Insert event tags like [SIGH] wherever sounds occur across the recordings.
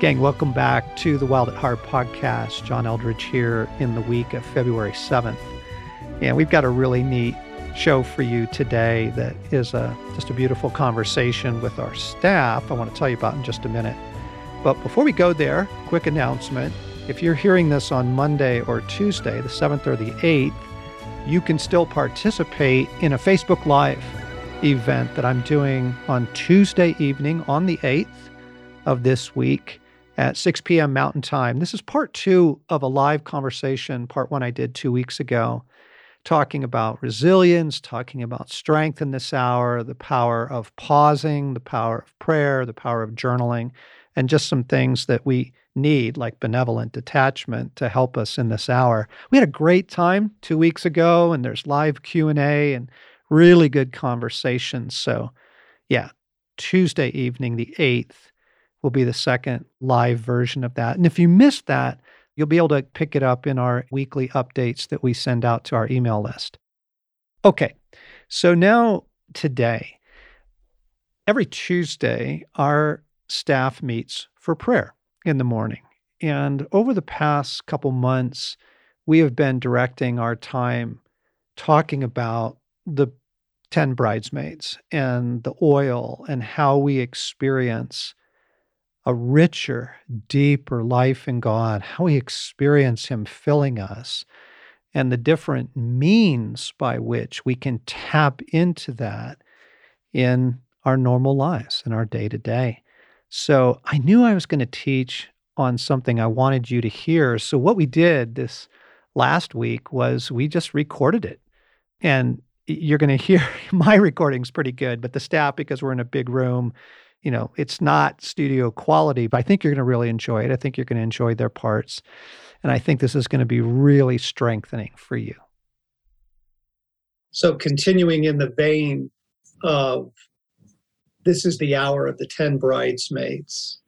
Gang, welcome back to the Wild at Heart podcast. John Eldredge here in the week of February 7th. And we've got a really neat show for you today that is a, just a beautiful conversation with our staff I want to tell you about in just a minute. But before we go there, quick announcement. If you're hearing this on Monday or Tuesday, the 7th or the 8th, you can still participate in a Facebook Live event that I'm doing on Tuesday evening on the 8th of this week at 6 p.m. Mountain Time. This is part two of a live conversation, part one I did two weeks ago, talking about resilience, talking about strength in this hour, the power of pausing, the power of prayer, the power of journaling, and just some things that we need like benevolent detachment to help us in this hour. We had a great time 2 weeks ago and there's live Q&A and really good conversations. So, yeah, Tuesday evening the 8th will be the second live version of that. And if you missed that, you'll be able to pick it up in our weekly updates that we send out to our email list. Okay. So now today, every Tuesday, our staff meets for prayer in the morning. And over the past couple months, we have been directing our time talking about the 10 bridesmaids and the oil and how we experience a richer, deeper life in God, how we experience Him filling us, and the different means by which we can tap into that in our normal lives, in our day to day. So I knew I was going to teach on something I wanted you to hear. So what we did this last week was we just recorded it. And you're going [LAUGHS] to hear my recording's pretty good, but the staff, because we're in a big room, you know, it's not studio quality, but I think you're going to really enjoy it. I think you're going to enjoy their parts. And I think this is going to be really strengthening for you. So, continuing in the vein of this is the hour of the 10 bridesmaids,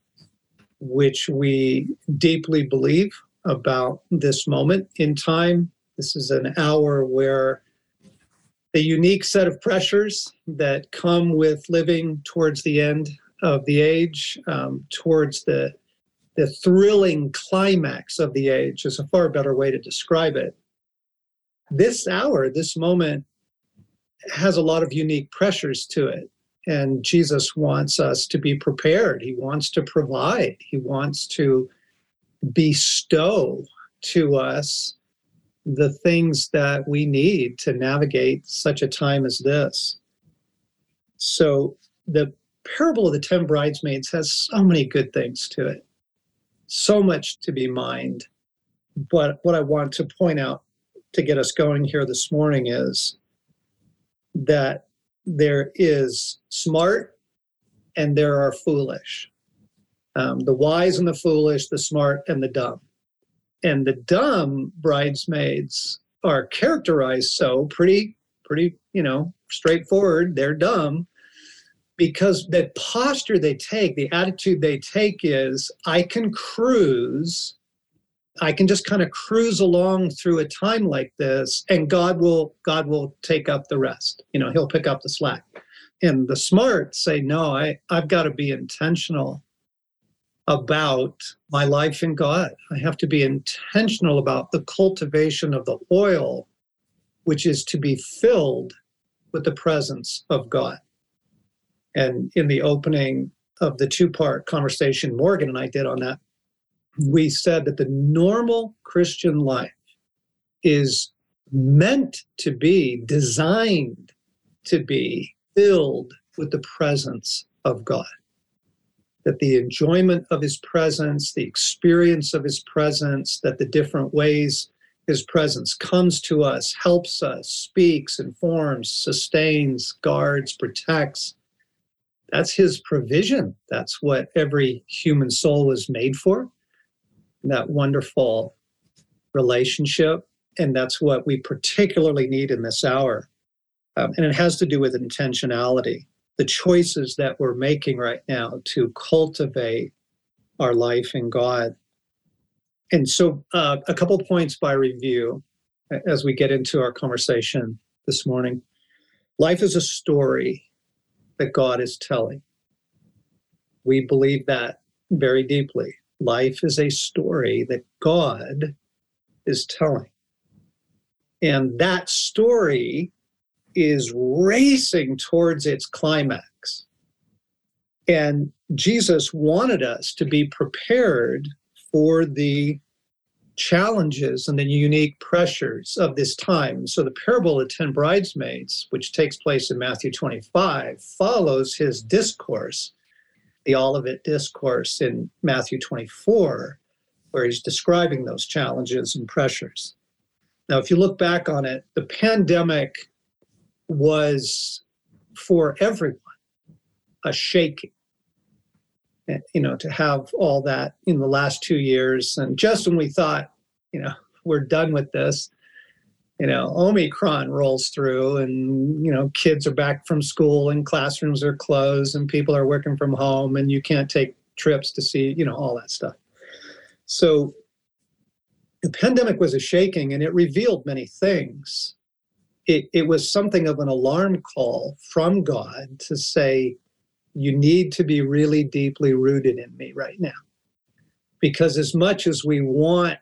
which we deeply believe about this moment in time. This is an hour where the unique set of pressures that come with living towards the end of the age, um, towards the the thrilling climax of the age is a far better way to describe it. This hour, this moment, has a lot of unique pressures to it. And Jesus wants us to be prepared. He wants to provide. He wants to bestow to us the things that we need to navigate such a time as this. So, the parable of the 10 bridesmaids has so many good things to it, so much to be mined. But what I want to point out to get us going here this morning is that there is smart and there are foolish. Um, the wise and the foolish, the smart and the dumb. And the dumb bridesmaids are characterized so pretty, pretty, you know, straightforward. They're dumb because the posture they take, the attitude they take is I can cruise. I can just kind of cruise along through a time like this and God will God will take up the rest. You know, he'll pick up the slack. And the smart say, no, I, I've got to be intentional about my life in God. I have to be intentional about the cultivation of the oil, which is to be filled with the presence of God. And in the opening of the two part conversation Morgan and I did on that, we said that the normal Christian life is meant to be, designed to be filled with the presence of God that the enjoyment of his presence, the experience of his presence, that the different ways his presence comes to us, helps us, speaks, informs, sustains, guards, protects. That's his provision. That's what every human soul was made for. That wonderful relationship. And that's what we particularly need in this hour. Um, and it has to do with intentionality the choices that we're making right now to cultivate our life in God. And so, uh, a couple points by review as we get into our conversation this morning. Life is a story that God is telling. We believe that very deeply. Life is a story that God is telling. And that story is racing towards its climax. And Jesus wanted us to be prepared for the challenges and the unique pressures of this time. So the parable of 10 bridesmaids, which takes place in Matthew 25, follows his discourse, the Olivet discourse in Matthew 24, where he's describing those challenges and pressures. Now, if you look back on it, the pandemic was for everyone a shaking Eh, you know, to have all that in the last two years. And just when we thought, you know, we're done with this, you know, Omicron rolls through and, you know, kids are back from school and classrooms are closed and people are working from home and you can't take trips to see, you know, all that stuff. So the pandemic was a shaking and it revealed many things. It, it was something of an alarm call from God to say, you need to be really deeply rooted in me right now. Because as much as we want,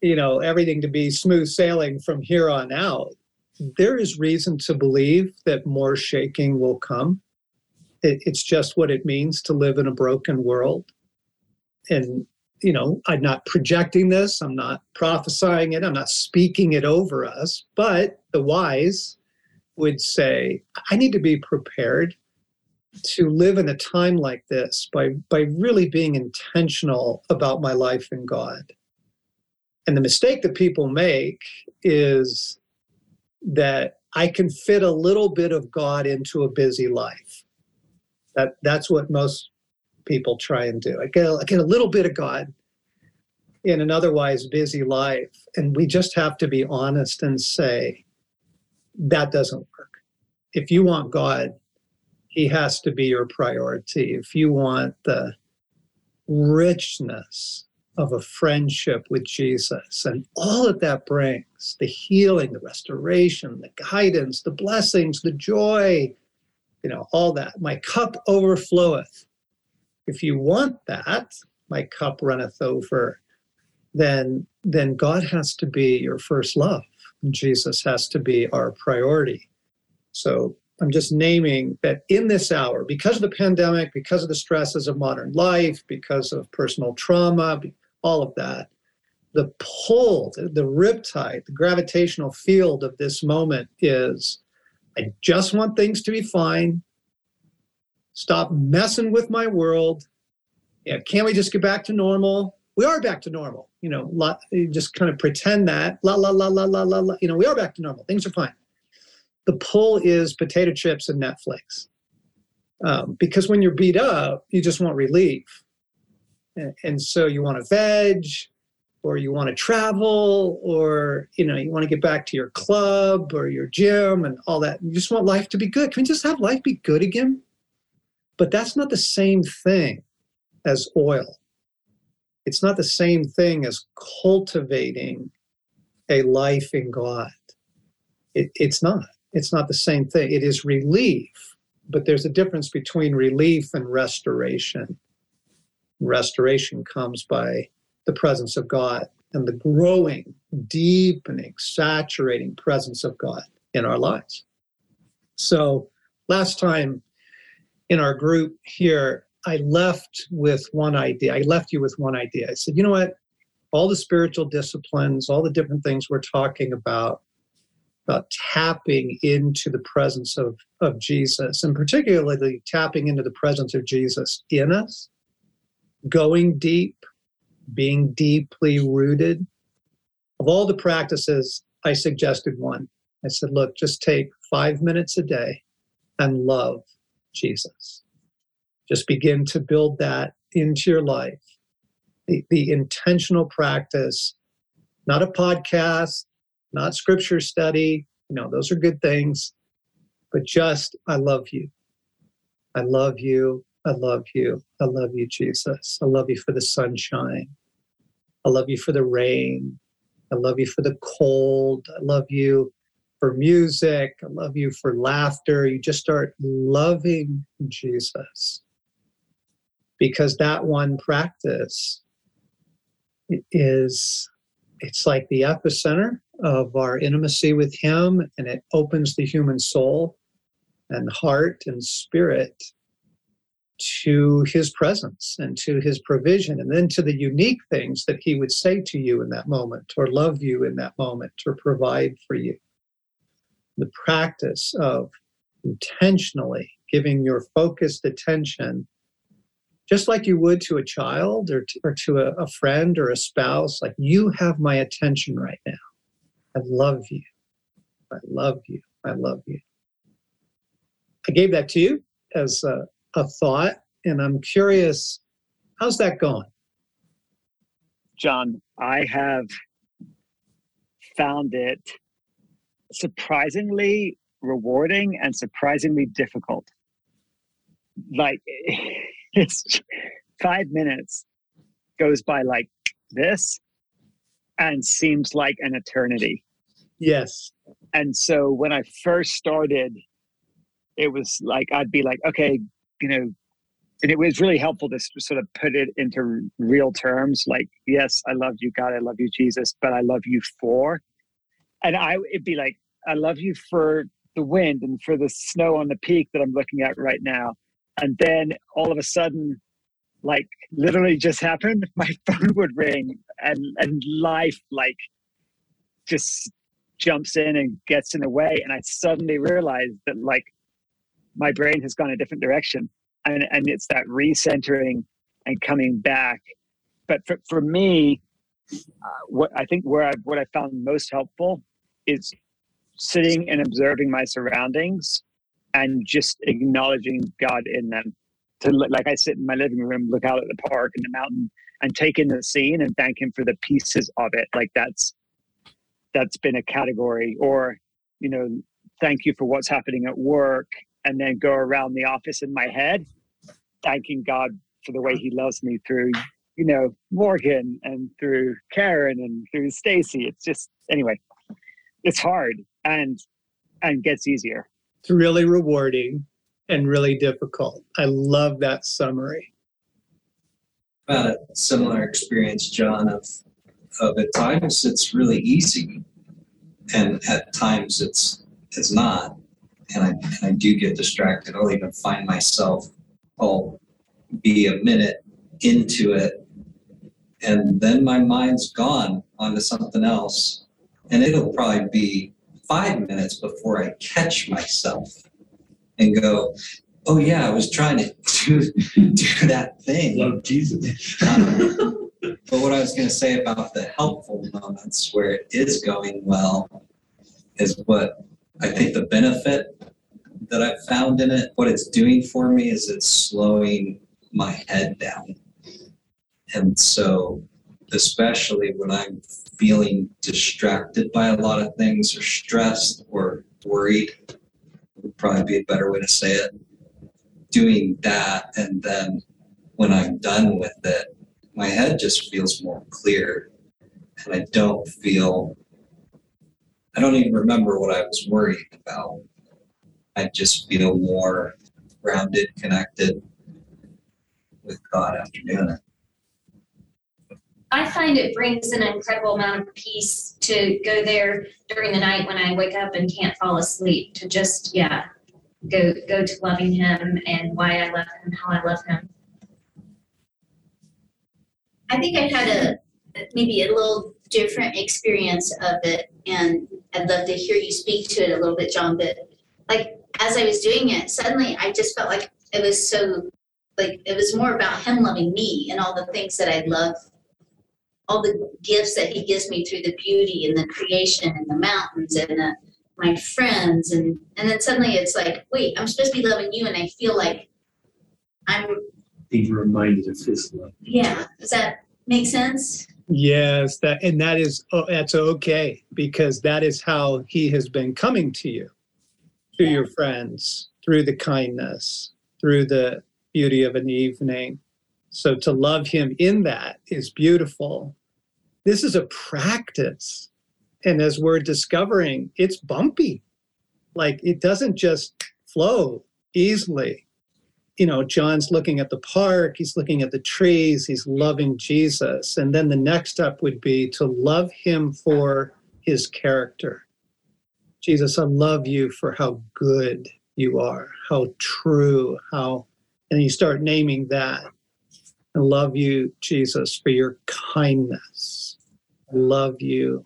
you know, everything to be smooth sailing from here on out, there is reason to believe that more shaking will come. It, it's just what it means to live in a broken world. And, you know, I'm not projecting this, I'm not prophesying it, I'm not speaking it over us, but the wise would say, I need to be prepared to live in a time like this by by really being intentional about my life in God. And the mistake that people make is that I can fit a little bit of God into a busy life. That that's what most people try and do. I get, I get a little bit of God in an otherwise busy life. And we just have to be honest and say, that doesn't work. If you want God, he has to be your priority. If you want the richness of a friendship with Jesus and all that that brings the healing, the restoration, the guidance, the blessings, the joy, you know, all that. My cup overfloweth. If you want that, my cup runneth over, then then God has to be your first love. Jesus has to be our priority. So I'm just naming that in this hour, because of the pandemic, because of the stresses of modern life, because of personal trauma, all of that, the pull, the, the riptide, the gravitational field of this moment is I just want things to be fine. Stop messing with my world. Yeah, can't we just get back to normal? We are back to normal. You know, just kind of pretend that la la la la la la la. You know, we are back to normal. Things are fine the pull is potato chips and Netflix. Um, because when you're beat up, you just want relief. And, so you want to veg, or you want to travel, or you know, you want to get back to your club or your gym and all that. You just want life to be good. Can we just have life be good again? But that's not the same thing as oil. It's not the same thing as cultivating a life in God. It, it's not it's not the same thing. It is relief, but there's a difference between relief and restoration. Restoration comes by the presence of God and the growing, deepening, saturating presence of God in our lives. So, last time in our group here, I left with one idea. I left you with one idea. I said, you know what? All the spiritual disciplines, all the different things we're talking about, about tapping into the presence of, of Jesus, and particularly tapping into the presence of Jesus in us, going deep, being deeply rooted. Of all the practices, I suggested one. I said, look, just take five minutes a day and love Jesus. Just begin to build that into your life. The, the intentional practice, not a podcast, not scripture study. You know, those are good things, but just, I love you. I love you. I love you. I love you, Jesus. I love you for the sunshine. I love you for the rain. I love you for the cold. I love you for music. I love you for laughter. You just start loving Jesus. because that one practice is it's like the epicenter of our intimacy with him and it opens the human soul and heart and spirit to his presence and to his provision and then to the unique things that he would say to you in that moment or love you in that moment or provide for you. The practice of intentionally giving your focused attention just like you would to a child or to, or to a, a friend or a spouse like you have my attention right now. I love you. I love you. I love you. I gave that to you as a, a thought and i'm curious how's that going john i have found it surprisingly rewarding and surprisingly difficult. Like [LAUGHS] it's five minutes goes by like this and seems like an eternity. Yes. And so when I first started, it was like I'd be like, okay, you know, and it was really helpful to sort of put it into real terms like yes i love you god i love you jesus but i love you for and I it'd be like, I love you for the wind and for the snow on the peak that I'm looking at right now. And then all of a sudden, like literally just happened, [LAUGHS] my phone would ring and and life like just jumps in and gets in the way. And I suddenly realized that like my brain has gone a different direction. And and it's that recentering and coming back. But for, for me, uh, what I think where I what I found most helpful is sitting and observing my surroundings and just acknowledging God in them. To like I sit in my living room, look out at the park and the mountain, and take in the scene and thank Him for the pieces of it. Like that's that's been a category, or you know, thank you for what's happening at work, and then go around the office in my head, thanking God for the way He loves me through you know Morgan and through Karen and through Stasi. It's just anyway it's hard and and gets easier. It's really rewarding and really difficult. I love that summary. About a similar experience, John, of of at times it's really easy, and at times it's it's not, and I and I do get distracted. I'll even find myself, I'll be a minute into it, and then my mind's gone onto something else, and it'll probably be five minutes before I catch myself and go, oh yeah, I was trying to [LAUGHS] do, do that thing. Love Jesus. Um, but what I was going to say about the helpful moments where it is going well is what I think the benefit that I've found in it, what it's doing for me is it's slowing my head down. And so, especially when I'm feeling distracted by a lot of things or stressed or worried would probably be a better way to say it. Doing that, and then when I'm done with it, my head just feels more clear. And I don't feel, I don't even remember what I was worried about. I just feel more grounded, connected with God after doing it. I find it brings an incredible amount of peace to go there during the night when I wake up and can't fall asleep. To just yeah, go go to loving Him and why I love Him, how I love Him. I think I had a maybe a little different experience of it, and I'd love to hear you speak to it a little bit, John. But like as I was doing it, suddenly I just felt like it was so like it was more about Him loving me and all the things that I love all the gifts that he gives me through the beauty and the creation and the mountains and the, my friends and and then suddenly it's like wait i'm supposed to be loving you and i feel like i'm being reminded of his love yeah does that make sense yes that and that is oh, that's okay because that is how he has been coming to you through yeah. your friends through the kindness through the beauty of an evening so to love him in that is beautiful this is a practice. And as we're discovering, it's bumpy. Like it doesn't just flow easily. You know, John's looking at the park, he's looking at the trees, he's loving Jesus. And then the next step would be to love him for his character. Jesus, I love you for how good you are, how true, how, and you start naming that. I love you, Jesus, for your kindness. I love you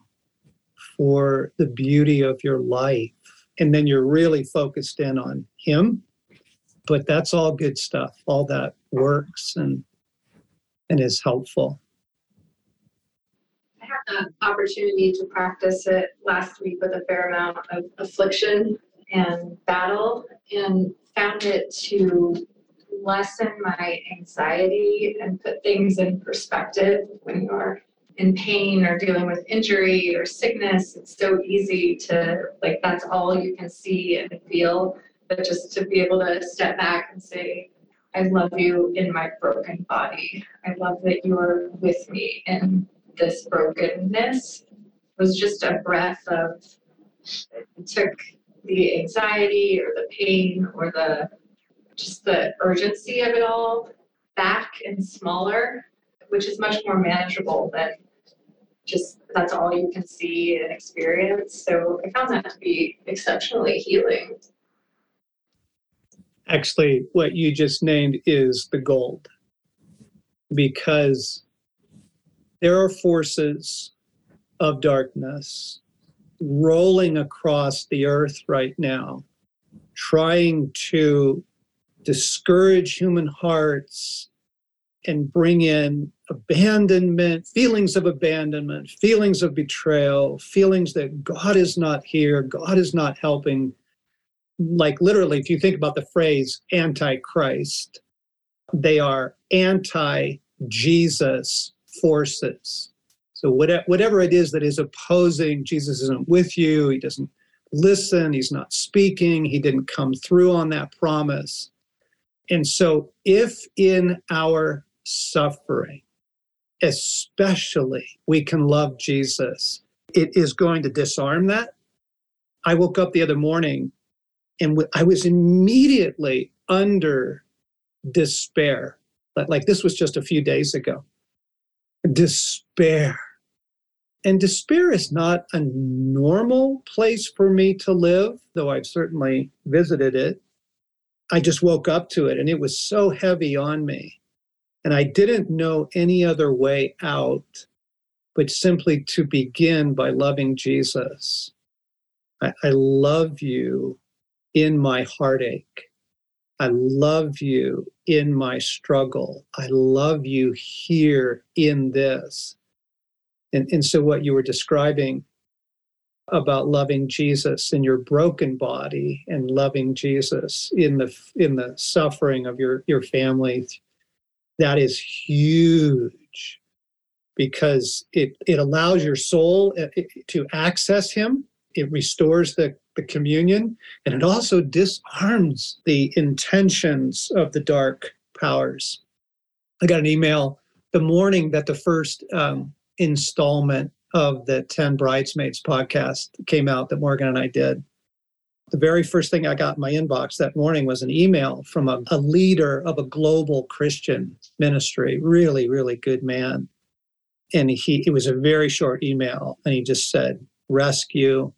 for the beauty of your life. And then you're really focused in on him but that's all good stuff. All that works and and is helpful. I had the opportunity to practice it last week with a fair amount of affliction and battle and found it to lessen my anxiety and put things in perspective when you're in pain or dealing with injury or sickness. It's so easy to, like, that's all you can see and feel but just to be able to step back and say, I love you in my broken body. I love that you're with me in this brokenness was just a breath of it took the anxiety or the pain or the just the urgency of it all back and smaller, which is much more manageable than just that's all you can see and experience. So I found that to be exceptionally healing actually what you just named is the gold. Because there are forces of darkness rolling across the earth right now trying to discourage human hearts and bring in abandonment, feelings of abandonment, feelings of betrayal, feelings that God is not here, God is not helping, like literally, if you think about the phrase antichrist, they are anti Jesus forces. So, whatever it is that is opposing, Jesus isn't with you, he doesn't listen, he's not speaking, he didn't come through on that promise. And so, if in our suffering, especially, we can love Jesus, it is going to disarm that. I woke up the other morning and I was immediately under despair. Like this was just a few days ago. Despair. And despair is not a normal place for me to live, though I've certainly visited it. I just woke up to it and it was so heavy on me. And I didn't know any other way out but simply to begin by loving Jesus. I, I love you in my heartache. I love you in my struggle. I love you here in this. And, and so, what you were describing about loving Jesus in your broken body and loving Jesus in the in the suffering of your your family, that is huge because it it allows your soul uh, to access Him. It restores the the communion, and it also disarms the intentions of the dark powers. I got an email the morning that the first um, installment of the 10 Bridesmaids podcast came out that Morgan and I did. The very first thing I got in my inbox that morning was an email from a, a leader of a global Christian ministry, really, really good man. And he, it was a very short email, and he just said, Rescue,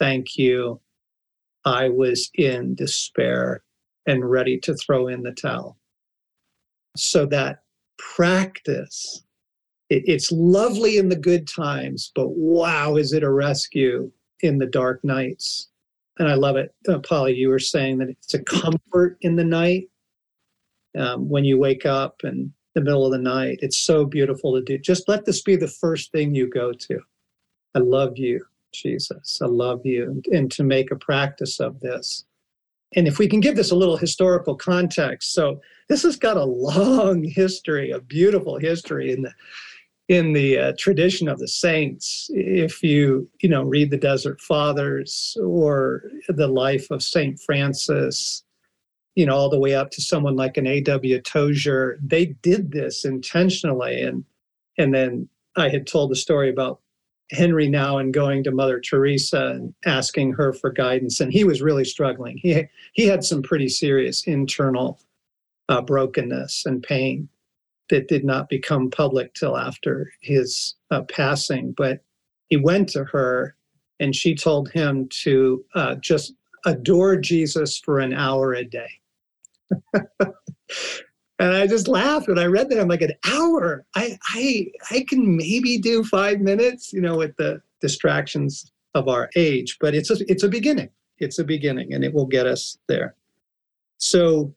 thank you. I was in despair and ready to throw in the towel. So that practice, it, it's lovely in the good times, but wow, is it a rescue in the dark nights? And I love it. Uh, Polly, you were saying that it's a comfort in the night um, when you wake up in the middle of the night. It's so beautiful to do. Just let this be the first thing you go to. I love you. Jesus, I love you, and to make a practice of this. And if we can give this a little historical context, so this has got a long history, a beautiful history in the in the uh, tradition of the saints. If you you know read the Desert Fathers or the life of Saint Francis, you know all the way up to someone like an A.W. Tozer, they did this intentionally, and and then I had told the story about Henri Nouwen and going to Mother Teresa and asking her for guidance, and he was really struggling. He he had some pretty serious internal uh, brokenness and pain that did not become public till after his uh, passing. But he went to her and she told him to uh, just adore Jesus for an hour a day. [LAUGHS] and I just laughed when I read that. I'm like, an hour? I, I, I can maybe do five minutes, you know, with the distractions of our age, but it's a, it's a beginning. It's a beginning and it will get us there. So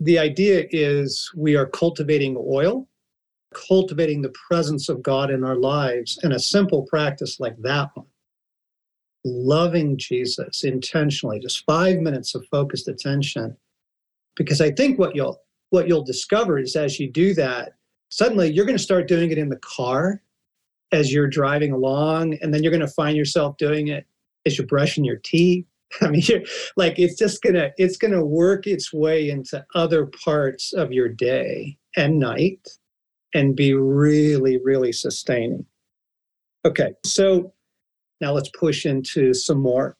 the idea is we are cultivating oil, cultivating the presence of God in our lives, and a simple practice like that one, loving Jesus intentionally, just five minutes of focused attention. Because I think what you'll what you'll discover is as you do that, suddenly you're going to start doing it in the car as you're driving along, and then you're going to find yourself doing it as you're brushing your teeth [LAUGHS] I mean, like it's just gonna it's gonna work its way into other parts of your day and night, and be really really sustaining. Okay, so now let's push into some more.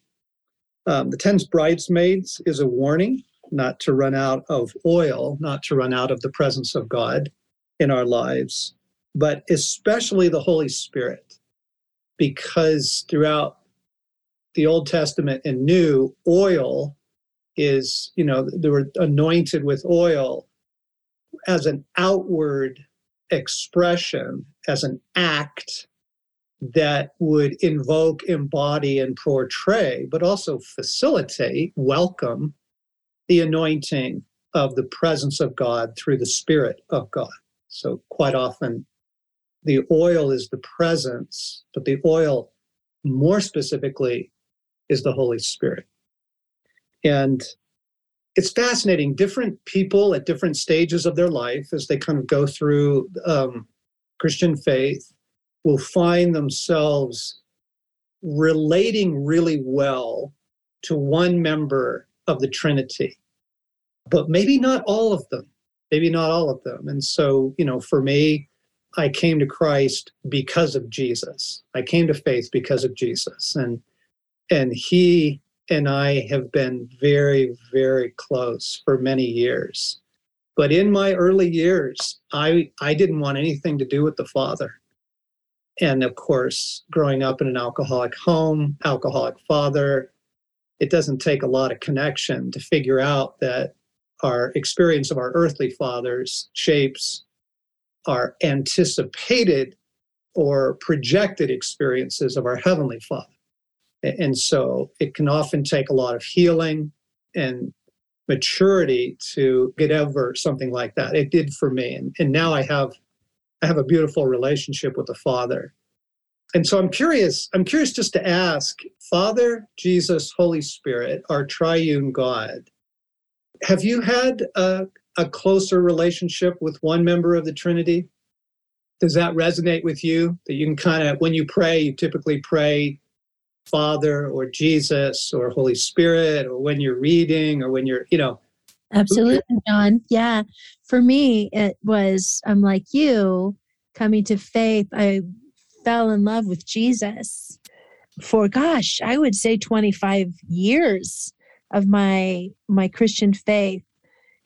Um, the ten bridesmaids is a warning not to run out of oil, not to run out of the presence of God in our lives, but especially the Holy Spirit, because throughout the Old Testament and New, oil is, you know, they were anointed with oil as an outward expression, as an act that would invoke, embody, and portray, but also facilitate, welcome the anointing of the presence of God through the Spirit of God. So, quite often, the oil is the presence, but the oil, more specifically, is the Holy Spirit. And it's fascinating. Different people at different stages of their life, as they kind of go through um, Christian faith, will find themselves relating really well to one member of the Trinity, but maybe not all of them. Maybe not all of them. And so, you know, for me, I came to Christ because of Jesus. I came to faith because of Jesus. And and he and I have been very, very close for many years. But in my early years, I, I didn't want anything to do with the father. And of course, growing up in an alcoholic home, alcoholic father, it doesn't take a lot of connection to figure out that our experience of our earthly fathers shapes our anticipated or projected experiences of our heavenly father. And so it can often take a lot of healing and maturity to get over something like that. It did for me. And, and now I have I have a beautiful relationship with the Father. And so I'm curious, I'm curious just to ask, Father, Jesus, Holy Spirit, our triune God, have you had a, a closer relationship with one member of the Trinity? Does that resonate with you? That you can kind of, when you pray, you typically pray Father or Jesus or Holy Spirit or when you're reading or when you're, you know. Absolutely, John. Yeah. For me, it was, I'm like you, coming to faith. I fell in love with Jesus for, gosh, I would say 25 years of my my Christian faith.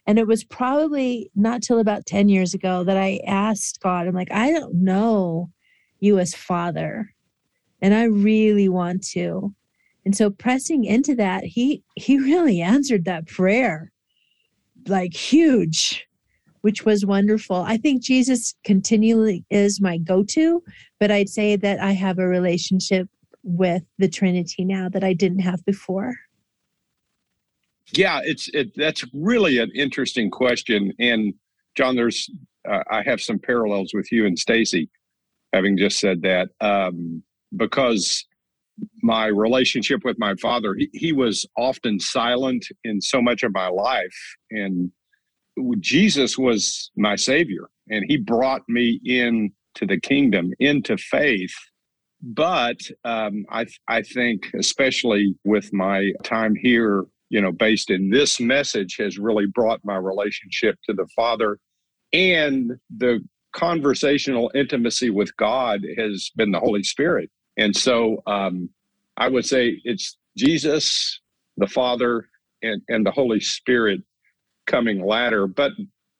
And it was probably not till about 10 years ago that I asked God, I'm like, I don't know you as Father and I really want to. And so pressing into that, he he really [LAUGHS] answered that prayer like huge, which was wonderful. I think Jesus continually is my go-to, but I'd say that I have a relationship with the Trinity now that I didn't have before. Yeah, it's it, that's really an interesting question, and John, there's uh, I have some parallels with you and Stasi, having just said that. Um, because my relationship with my father, he, he was often silent in so much of my life. And Jesus was my savior, and he brought me in to the kingdom, into faith. But um, I, I think, especially with my time here, you know, based in this message, has really brought my relationship to the Father and the conversational intimacy with God has been the Holy Spirit. And so um, I would say it's Jesus, the Father, and, and the Holy Spirit coming latter. But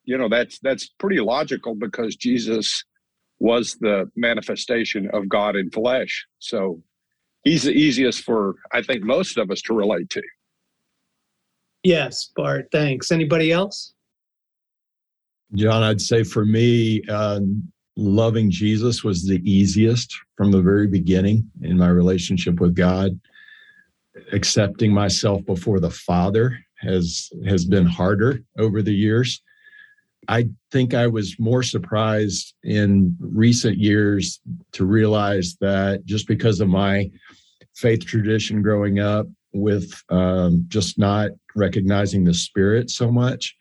you know that's that's pretty logical because Jesus was the manifestation of God in flesh. So he's the easiest for I think most of us to relate to. Yes, Bart. Thanks. Anybody else? John, I'd say for me, uh, loving Jesus was the easiest from the very beginning in my relationship with God. Accepting myself before the Father has has been harder over the years. I think I was more surprised in recent years to realize that just because of my faith tradition growing up, with um, just not recognizing the Spirit so much,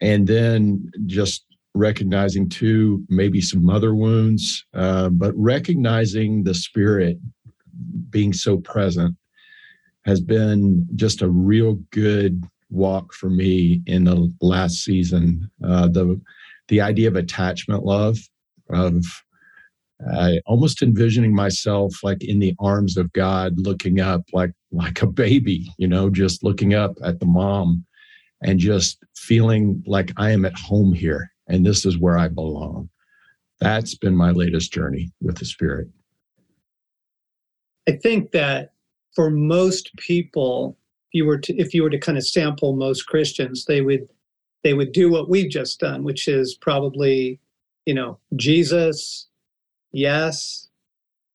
and then just recognizing too maybe some mother wounds, uh, but recognizing the Spirit being so present has been just a real good walk for me in the last season. Uh, the the idea of attachment love, of uh, almost envisioning myself like in the arms of God, looking up like like a baby, you know, just looking up at the mom, and just feeling like I am at home here, and this is where I belong. That's been my latest journey with the Spirit. I think that for most people, if you were to if you were to kind of sample most Christians, they would they would do what we've just done, which is probably, you know, Jesus, yes,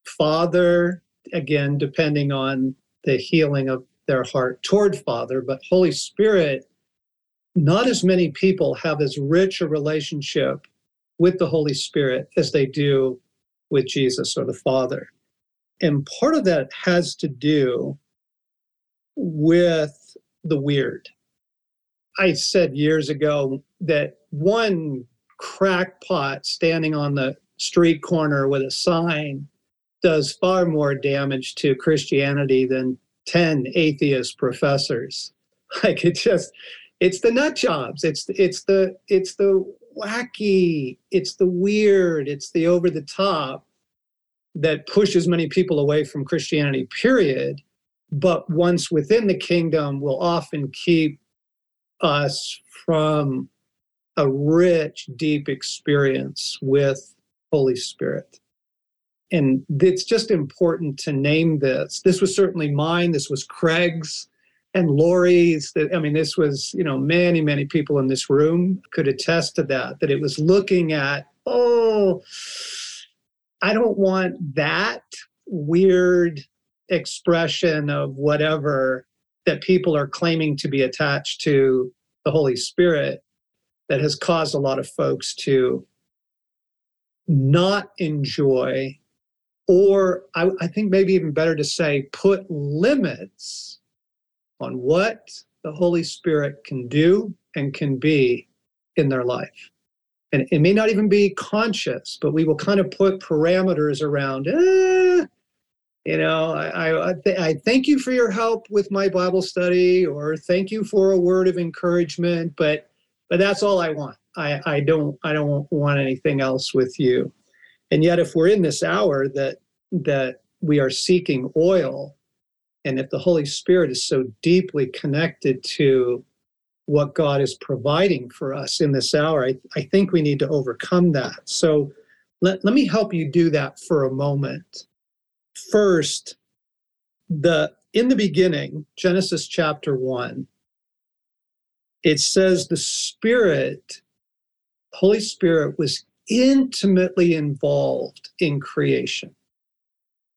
Father, again, depending on the healing of their heart toward Father, but Holy Spirit, not as many people have as rich a relationship with the Holy Spirit as they do with Jesus or the Father. And part of that has to do with the weird. I said years ago that one crackpot standing on the street corner with a sign does far more damage to Christianity than 10 atheist professors. [LAUGHS] Like it just it's the nut jobs. It's it's the it's the wacky, it's the weird, it's the over the top that pushes many people away from Christianity, period. But once within the kingdom, will often keep us from a rich, deep experience with Holy Spirit. And it's just important to name this. This was certainly mine. This was Craig's and Lori's. I mean, this was, you know, many, many people in this room could attest to that, that it was looking at, oh, I don't want that weird expression of whatever that people are claiming to be attached to the Holy Spirit that has caused a lot of folks to not enjoy, or I, I think maybe even better to say, put limits on what the Holy Spirit can do and can be in their life. And it may not even be conscious, but we will kind of put parameters around, eh, you know, I, I, I thank you for your help with my Bible study, or thank you for a word of encouragement, but but that's all I want. I, I don't I don't want anything else with you. And yet if we're in this hour that that we are seeking oil, and if the Holy Spirit is so deeply connected to what God is providing for us in this hour, I, I think we need to overcome that. So let, let me help you do that for a moment. First, the in the beginning, Genesis chapter 1, it says the Spirit, Holy Spirit, was intimately involved in creation.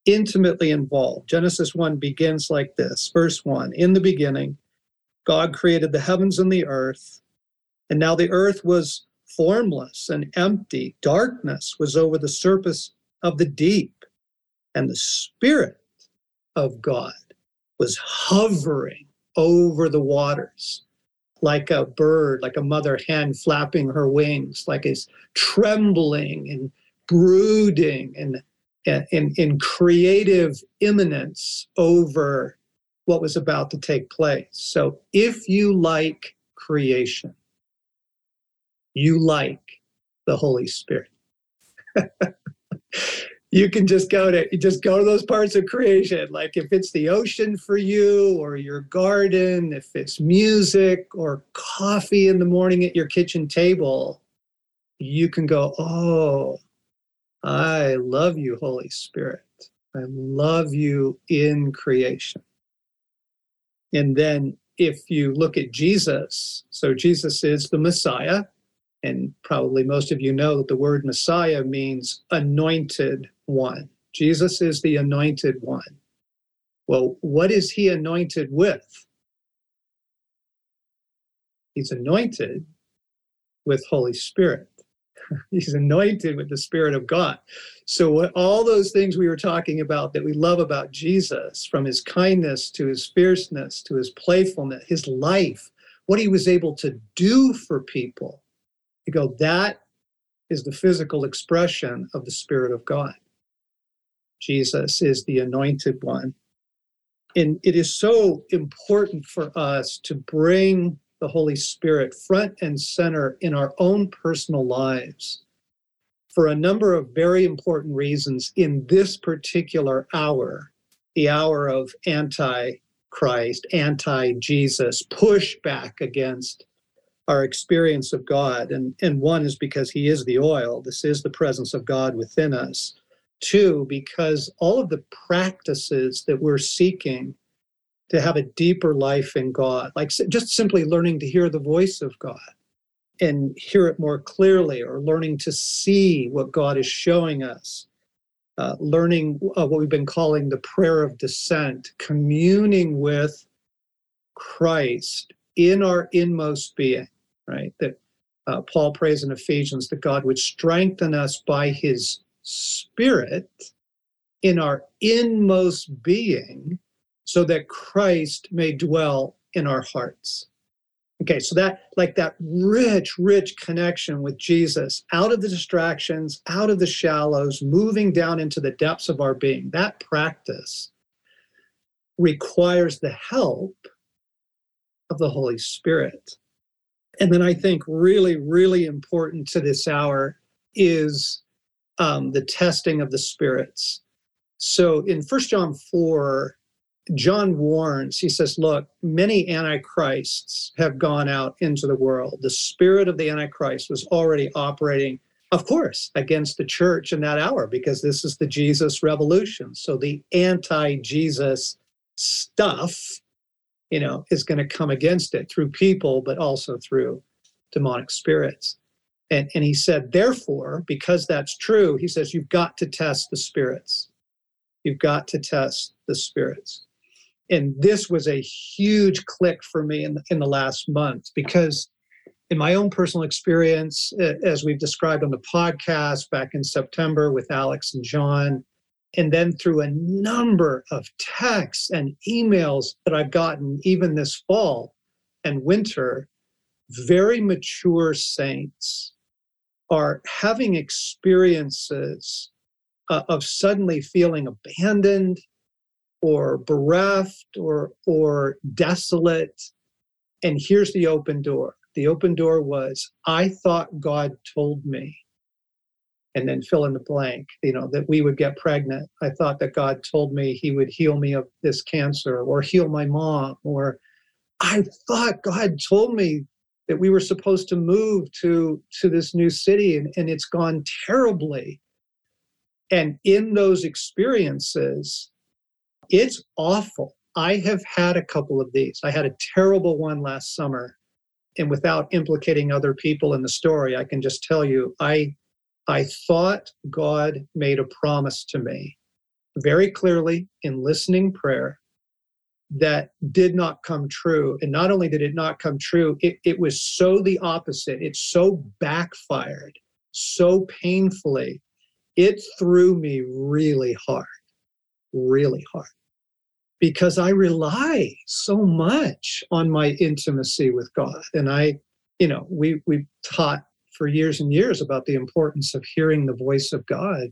Intimately involved. Genesis 1 begins like this Verse 1 In the beginning, God created the heavens and the earth, and now the earth was formless and empty. Darkness was over the surface of the deep, and the Spirit of God was hovering over the waters like a bird, like a mother hen flapping her wings, like is trembling and brooding and in, in creative imminence over what was about to take place. So if you like creation, you like the Holy Spirit. [LAUGHS] you can just go to just go to those parts of creation. Like if it's the ocean for you or your garden if it's music or coffee in the morning at your kitchen table you can go oh i love you holy spirit. I love you in creation. And then if you look at jesus so jesus is the messiah and probably most of you know that the word Messiah means anointed one. Jesus is the anointed one. Well, what is he anointed with? He's anointed with Holy Spirit. [LAUGHS] He's anointed with the Spirit of God. So, what, all those things we were talking about that we love about Jesus, from his kindness to his fierceness to his playfulness, his life, what he was able to do for people, you go, that is the physical expression of the Spirit of God. Jesus is the anointed one. And it is so important for us to bring the Holy Spirit front and center in our own personal lives for a number of very important reasons in this particular hour, the hour of anti Christ, anti Jesus, pushback against our experience of God. And, and one is because He is the oil, this is the presence of God within us. Two, because all of the practices that we're seeking to have a deeper life in God, like just simply learning to hear the voice of God and hear it more clearly, or learning to see what God is showing us, uh, learning uh, what we've been calling the prayer of descent, communing with Christ in our inmost being, right? That uh, Paul prays in Ephesians that God would strengthen us by his spirit in our inmost being so that Christ may dwell in our hearts. Okay, so that, like that rich, rich connection with Jesus out of the distractions, out of the shallows, moving down into the depths of our being, that practice requires the help of the Holy Spirit. And then I think really, really important to this hour is um, the testing of the spirits. So in First John 4, John warns, he says, Look, many antichrists have gone out into the world. The spirit of the antichrist was already operating, of course, against the church in that hour because this is the Jesus revolution. So the anti Jesus stuff, you know, is going to come against it through people, but also through demonic spirits. And, and he said, therefore, because that's true, he says, you've got to test the spirits. You've got to test the spirits. And this was a huge click for me in in the last month because, in my own personal experience, as we've described on the podcast back in September with Alex and John, and then through a number of texts and emails that I've gotten even this fall and winter, very mature saints are having experiences uh, of suddenly feeling abandoned or bereft or or desolate. And here's the open door. The open door was i thought god told me and then fill in the blank you know that we would get pregnant. I thought that god told me he would heal me of this cancer or heal my mom or i thought god told me that we were supposed to move to to this new city and, and it's gone terribly. And in those experiences it's awful. I have had a couple of these. I had a terrible one last summer and without implicating other people in the story i can just tell you i i thought god made a promise to me very clearly in listening prayer that did not come true. And not only did it not come true, it, it was so the opposite. It so backfired so painfully. It threw me really hard, really hard. Because I rely so much on my intimacy with God. And I, you know, we we taught for years and years about the importance of hearing the voice of God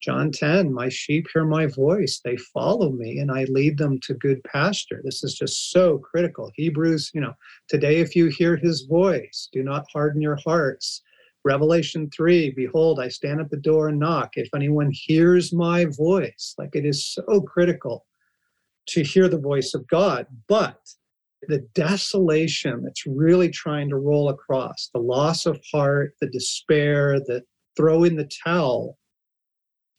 John 10, my sheep hear my voice. They follow me and I lead them to good pasture. This is just so critical. Hebrews, you know, today if you hear his voice, do not harden your hearts. Revelation 3 Behold, I stand at the door and knock. If anyone hears my voice, like it is so critical to hear the voice of God. But the desolation that's really trying to roll across, the loss of heart, the despair, the throw in the towel,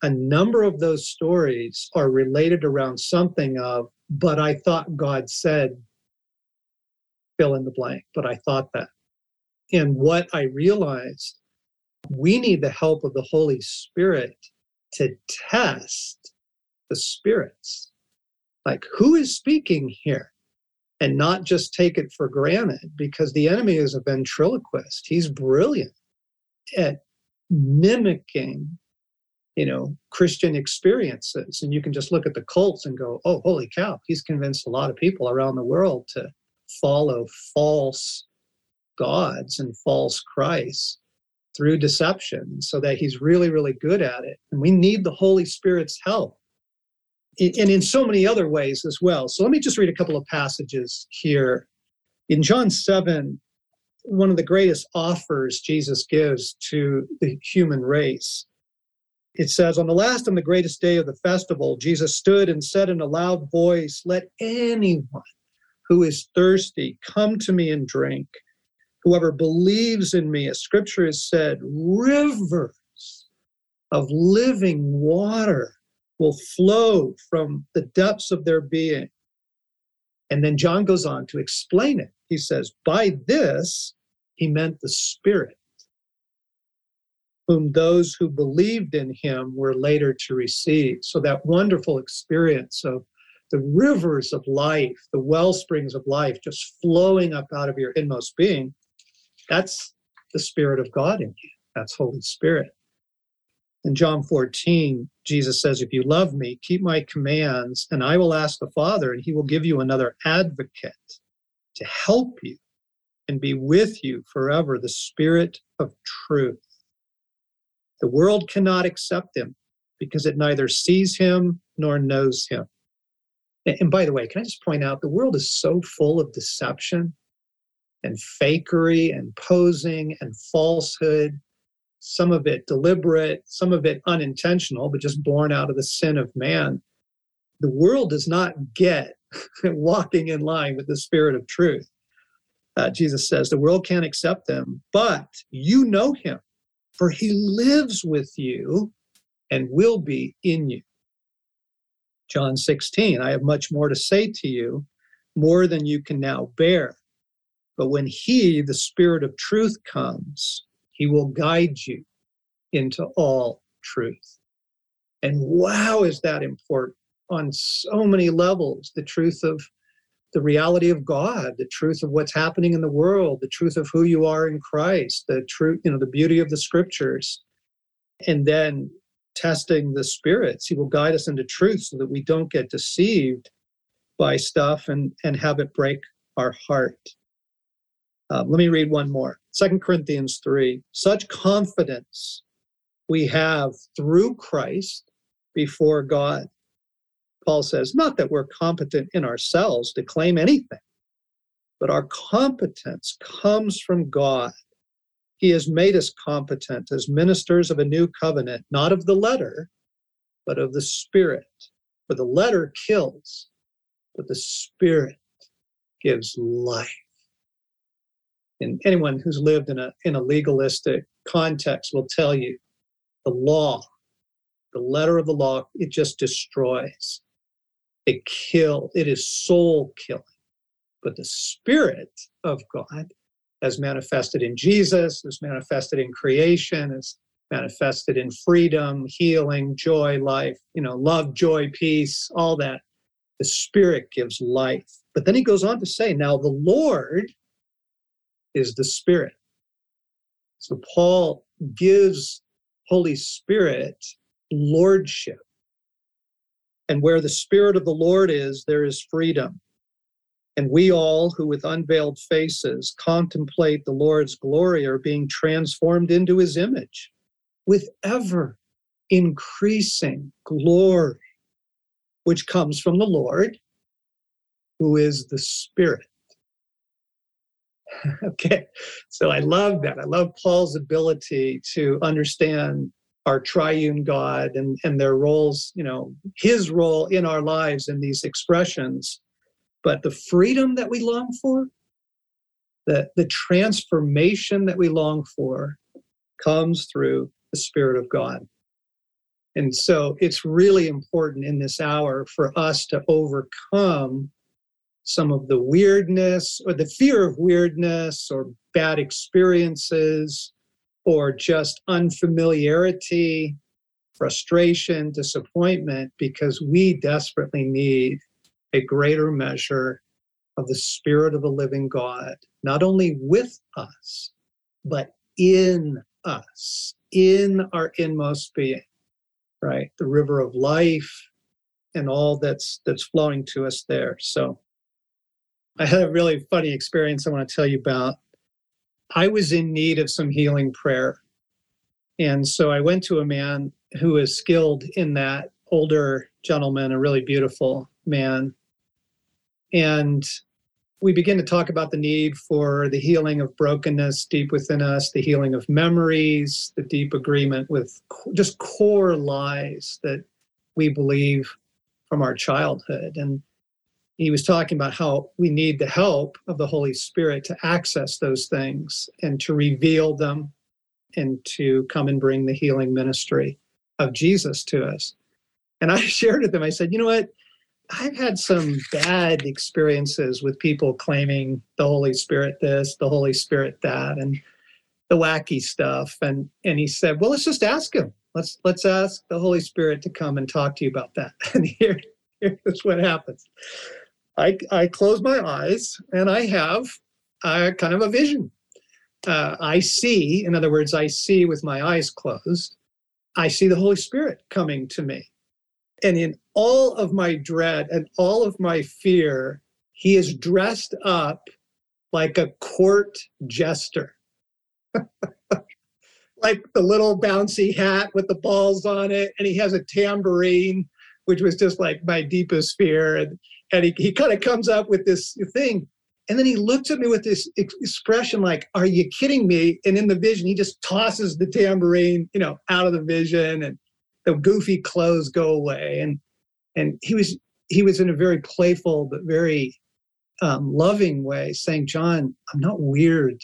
a number of those stories are related around something of, but I thought God said, fill in the blank, but I thought that. And what I realized, we need the help of the Holy Spirit to test the spirits. Like, who is speaking here? And not just take it for granted because the enemy is a ventriloquist. He's brilliant at mimicking you know christian experiences. And you can just look at the cults and go oh holy cow he's convinced a lot of people around the world to follow false gods and false christs through deception so that he's really really good at it. And we need the holy spirit's help and in so many other ways as well so let me just read a couple of passages here in john 7 one of the greatest offers jesus gives to the human race it says, On the last and the greatest day of the festival, Jesus stood and said in a loud voice, Let anyone who is thirsty come to me and drink. Whoever believes in me, as scripture has said, rivers of living water will flow from the depths of their being. And then John goes on to explain it. He says, By this, he meant the Spirit whom those who believed in him were later to receive. So that wonderful experience of the rivers of life, the well springs of life just flowing up out of your inmost being, that's the Spirit of God in you. That's Holy Spirit. In John 14, Jesus says, If you love me, keep my commands, and I will ask the Father, and he will give you another advocate to help you and be with you forever, the Spirit of truth. The world cannot accept him because it neither sees him nor knows him. And by the way, can I just point out the world is so full of deception and fakery and posing and falsehood, some of it deliberate, some of it unintentional, but just born out of the sin of man. The world does not get [LAUGHS] walking in line with the spirit of truth. Uh, Jesus says the world can't accept them, but you know him for he lives with you and will be in you. John 16, I have much more to say to you, more than you can now bear. But when he, the Spirit of truth, comes, he will guide you into all truth. And wow, is that important on so many levels the truth of the reality of God, the truth of what's happening in the world, the truth of who you are in Christ, the truth, you know, the beauty of the scriptures. And then testing the spirits. He will guide us into truth so that we don't get deceived by stuff and, and have it break our heart. Uh, let me read one more. Second Corinthians 3. Such confidence we have through Christ before God. Paul says, not that we're competent in ourselves to claim anything, but our competence comes from God. He has made us competent as ministers of a new covenant, not of the letter, but of the Spirit. For the letter kills, but the Spirit gives life. And anyone who's lived in a, in a legalistic context will tell you the law, the letter of the law, it just destroys. It kill. It is soul killing. But the Spirit of God, as manifested in Jesus, as manifested in creation, as manifested in freedom, healing, joy, life, you know, love, joy, peace, all that. The Spirit gives life. But then he goes on to say, now the Lord is the Spirit. So Paul gives Holy Spirit lordship. And where the Spirit of the Lord is, there is freedom. And we all who with unveiled faces contemplate the Lord's glory are being transformed into his image with ever increasing glory, which comes from the Lord, who is the Spirit. [LAUGHS] okay. So I love that. I love Paul's ability to understand our triune God and, and their roles, you know, his role in our lives in these expressions. But the freedom that we long for, the, the transformation that we long for, comes through the Spirit of God. And so it's really important in this hour for us to overcome some of the weirdness or the fear of weirdness or bad experiences or just unfamiliarity, frustration, disappointment, because we desperately need a greater measure of the Spirit of the living God, not only with us, but in us, in our inmost being, right? The river of life and all that's that's flowing to us there. So I had a really funny experience I want to tell you about. I was in need of some healing prayer. And so I went to a man who is skilled in that, older gentleman, a really beautiful man. And we begin to talk about the need for the healing of brokenness deep within us, the healing of memories, the deep agreement with just core lies that we believe from our childhood. And he was talking about how we need the help of the Holy Spirit to access those things and to reveal them and to come and bring the healing ministry of Jesus to us. And I [LAUGHS] shared with them, I said, you know what? I've had some bad experiences with people claiming the Holy Spirit this, the Holy Spirit that, and the wacky stuff. And and he said, Well, let's just ask him. Let's let's ask the Holy Spirit to come and talk to you about that. [LAUGHS] And here, here's what happens. I, I close my eyes and I have a kind of a vision. Uh, I see, in other words, I see with my eyes closed, I see the Holy Spirit coming to me. And in all of my dread and all of my fear, he is dressed up like a court jester. [LAUGHS] like the little bouncy hat with the balls on it. And he has a tambourine, which was just like my deepest fear. And and he, he kind of comes up with this thing and then he looks at me with this expression like are you kidding me? And in the vision he just tosses the tambourine you know out of the vision and the goofy clothes go away. And and he was he was in a very playful but very um, loving way saying john i'm not weird.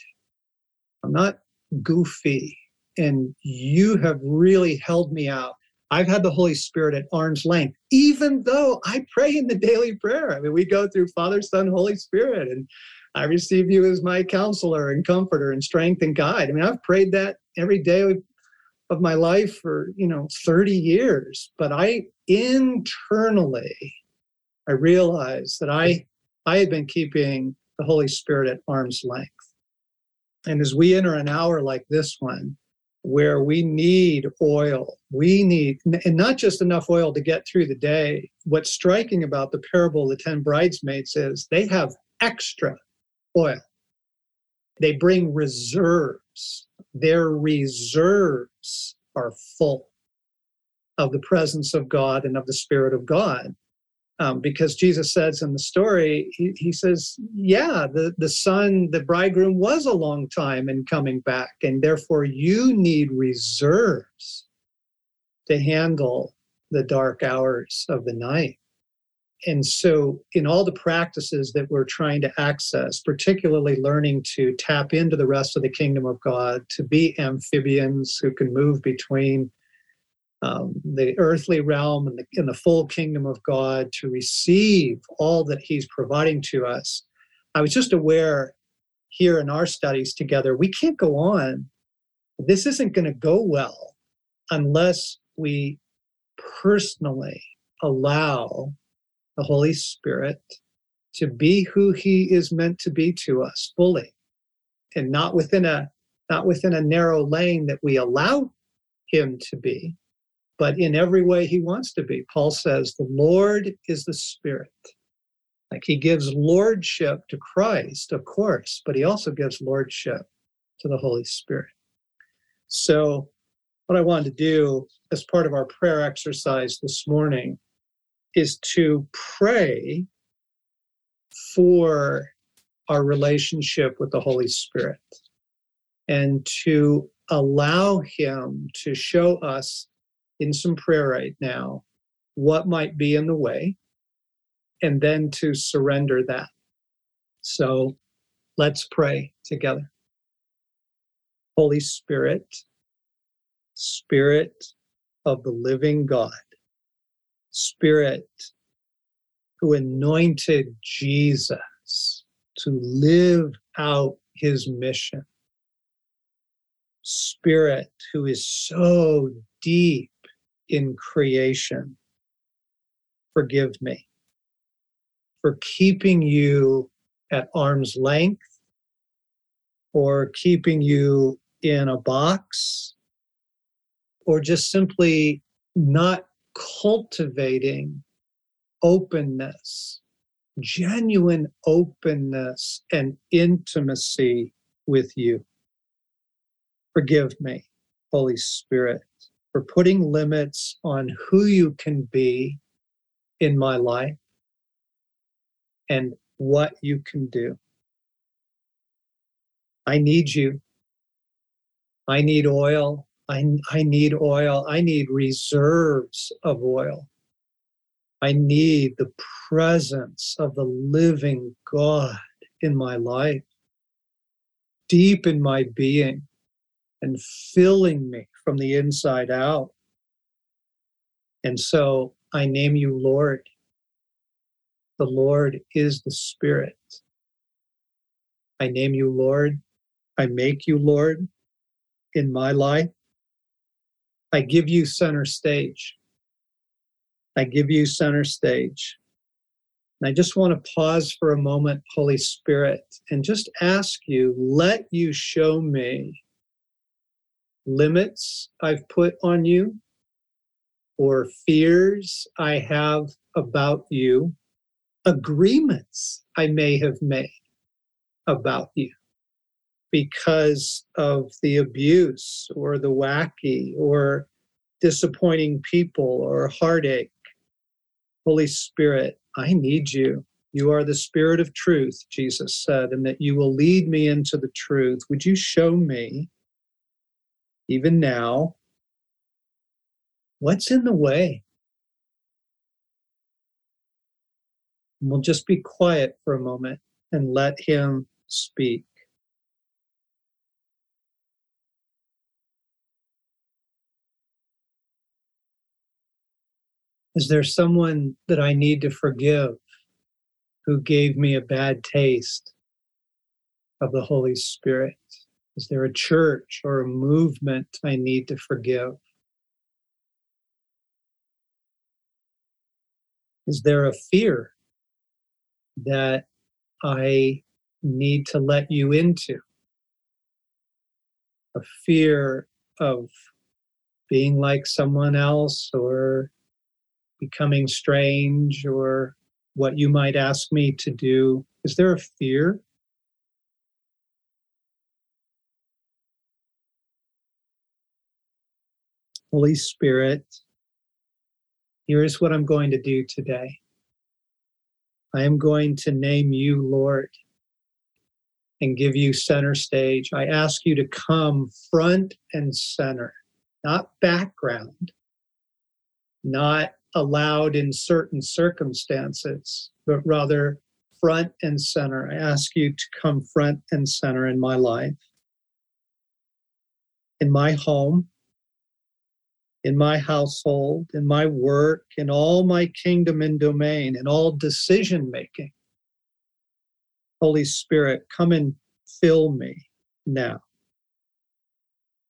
I'm not goofy. And you have really held me out I've had the Holy Spirit at arm's length, even though I pray in the daily prayer. I mean, we go through Father, Son, Holy Spirit, and I receive you as my counselor and comforter and strength and guide. I mean, I've prayed that every day of my life for, you know, 30 years, but I internally, I realized that I, I had been keeping the Holy Spirit at arm's length. And as we enter an hour like this one, where we need oil. We need, and not just enough oil to get through the day. What's striking about the parable of the 10 bridesmaids is they have extra oil. They bring reserves. Their reserves are full of the presence of God and of the Spirit of God um, because Jesus says in the story, he, he, says, Yeah, the, the son, the bridegroom was a long time in coming back, and therefore you need reserves to handle the dark hours of the night. And so, in all the practices that we're trying to access, particularly learning to tap into the rest of the kingdom of God, to be amphibians who can move between um, the earthly realm and the, and the full kingdom of God to receive all that He's providing to us. I was just aware here in our studies together, we can't go on. This isn't going to go well unless we personally allow the Holy Spirit to be who He is meant to be to us fully, and not within a not within a narrow lane that we allow Him to be, but in every way he wants to be. Paul says, the Lord is the Spirit. Like he gives lordship to Christ, of course, but he also gives lordship to the Holy Spirit. So, what I wanted to do as part of our prayer exercise this morning is to pray for our relationship with the Holy Spirit and to allow Him to show us in some prayer right now what might be in the way and then to surrender that. So let's pray together. Holy Spirit, Spirit of the living God, Spirit who anointed Jesus to live out his mission. Spirit who is so deep in creation, forgive me for keeping you at arm's length or keeping you in a box or just simply not cultivating openness, genuine openness and intimacy with you. Forgive me, Holy Spirit, for putting limits on who you can be in my life and what you can do. I need you. I need oil. I, I need oil. I need reserves of oil. I need the presence of the living God in my life, deep in my being, and filling me from the inside out. And so I name you Lord. The Lord is the Spirit. I name you Lord. I make you Lord in my life. I give you center stage. I give you center stage. And I just want to pause for a moment, Holy Spirit, and just ask you, let you show me limits I've put on you or fears I have about you, agreements I may have made about you because of the abuse or the wacky or disappointing people or heartache Holy Spirit, I need you. You are the Spirit of truth, Jesus said, and that you will lead me into the truth. Would you show me, even now, what's in the way? And we'll just be quiet for a moment and let Him speak. Is there someone that I need to forgive who gave me a bad taste of the Holy Spirit? Is there a church or a movement I need to forgive? Is there a fear that I need to let you into? A fear of being like someone else or becoming strange or what you might ask me to do? Is there a fear? Holy Spirit, here's what I'm going to do today. I am going to name you Lord and give you center stage. I ask you to come front and center, not background, not allowed in certain circumstances, but rather front and center. I ask you to come front and center in my life, in my home, in my household, in my work, in all my kingdom and domain, in all decision making. Holy Spirit, come and fill me now.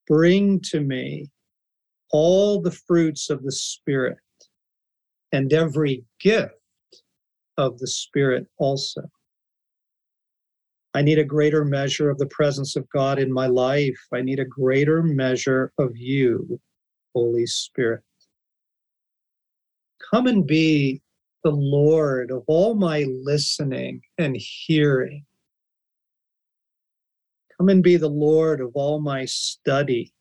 Bring to me all the fruits of the Spirit and every gift of the Spirit also. I need a greater measure of the presence of God in my life. I need a greater measure of you, Holy Spirit. Come and be the Lord of all my listening and hearing. Come and be the Lord of all my study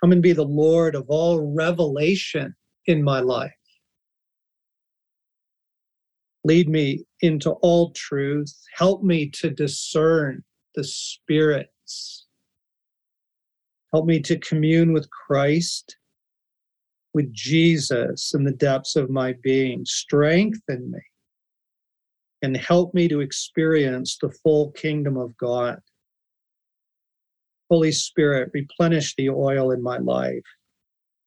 Come and be the Lord of all revelation in my life. Lead me into all truth. Help me to discern the spirits. Help me to commune with Christ, with Jesus in the depths of my being. Strengthen me and help me to experience the full kingdom of God. Holy Spirit, replenish the oil in my life.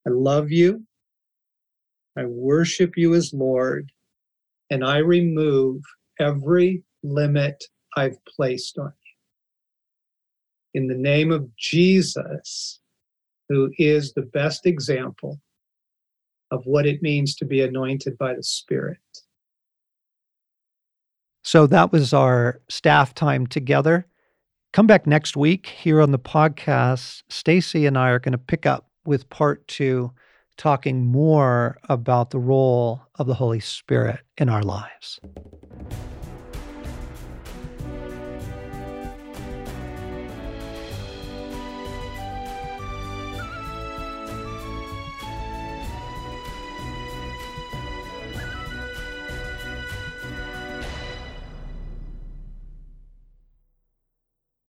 I love you. I worship you as Lord, and I remove every limit I've placed on. In the name of Jesus, who is the best example of what it means to be anointed by the Spirit. So that was our staff time together. Come back next week here on the podcast. Stasi and I are going to pick up with part two, talking more about the role of the Holy Spirit in our lives.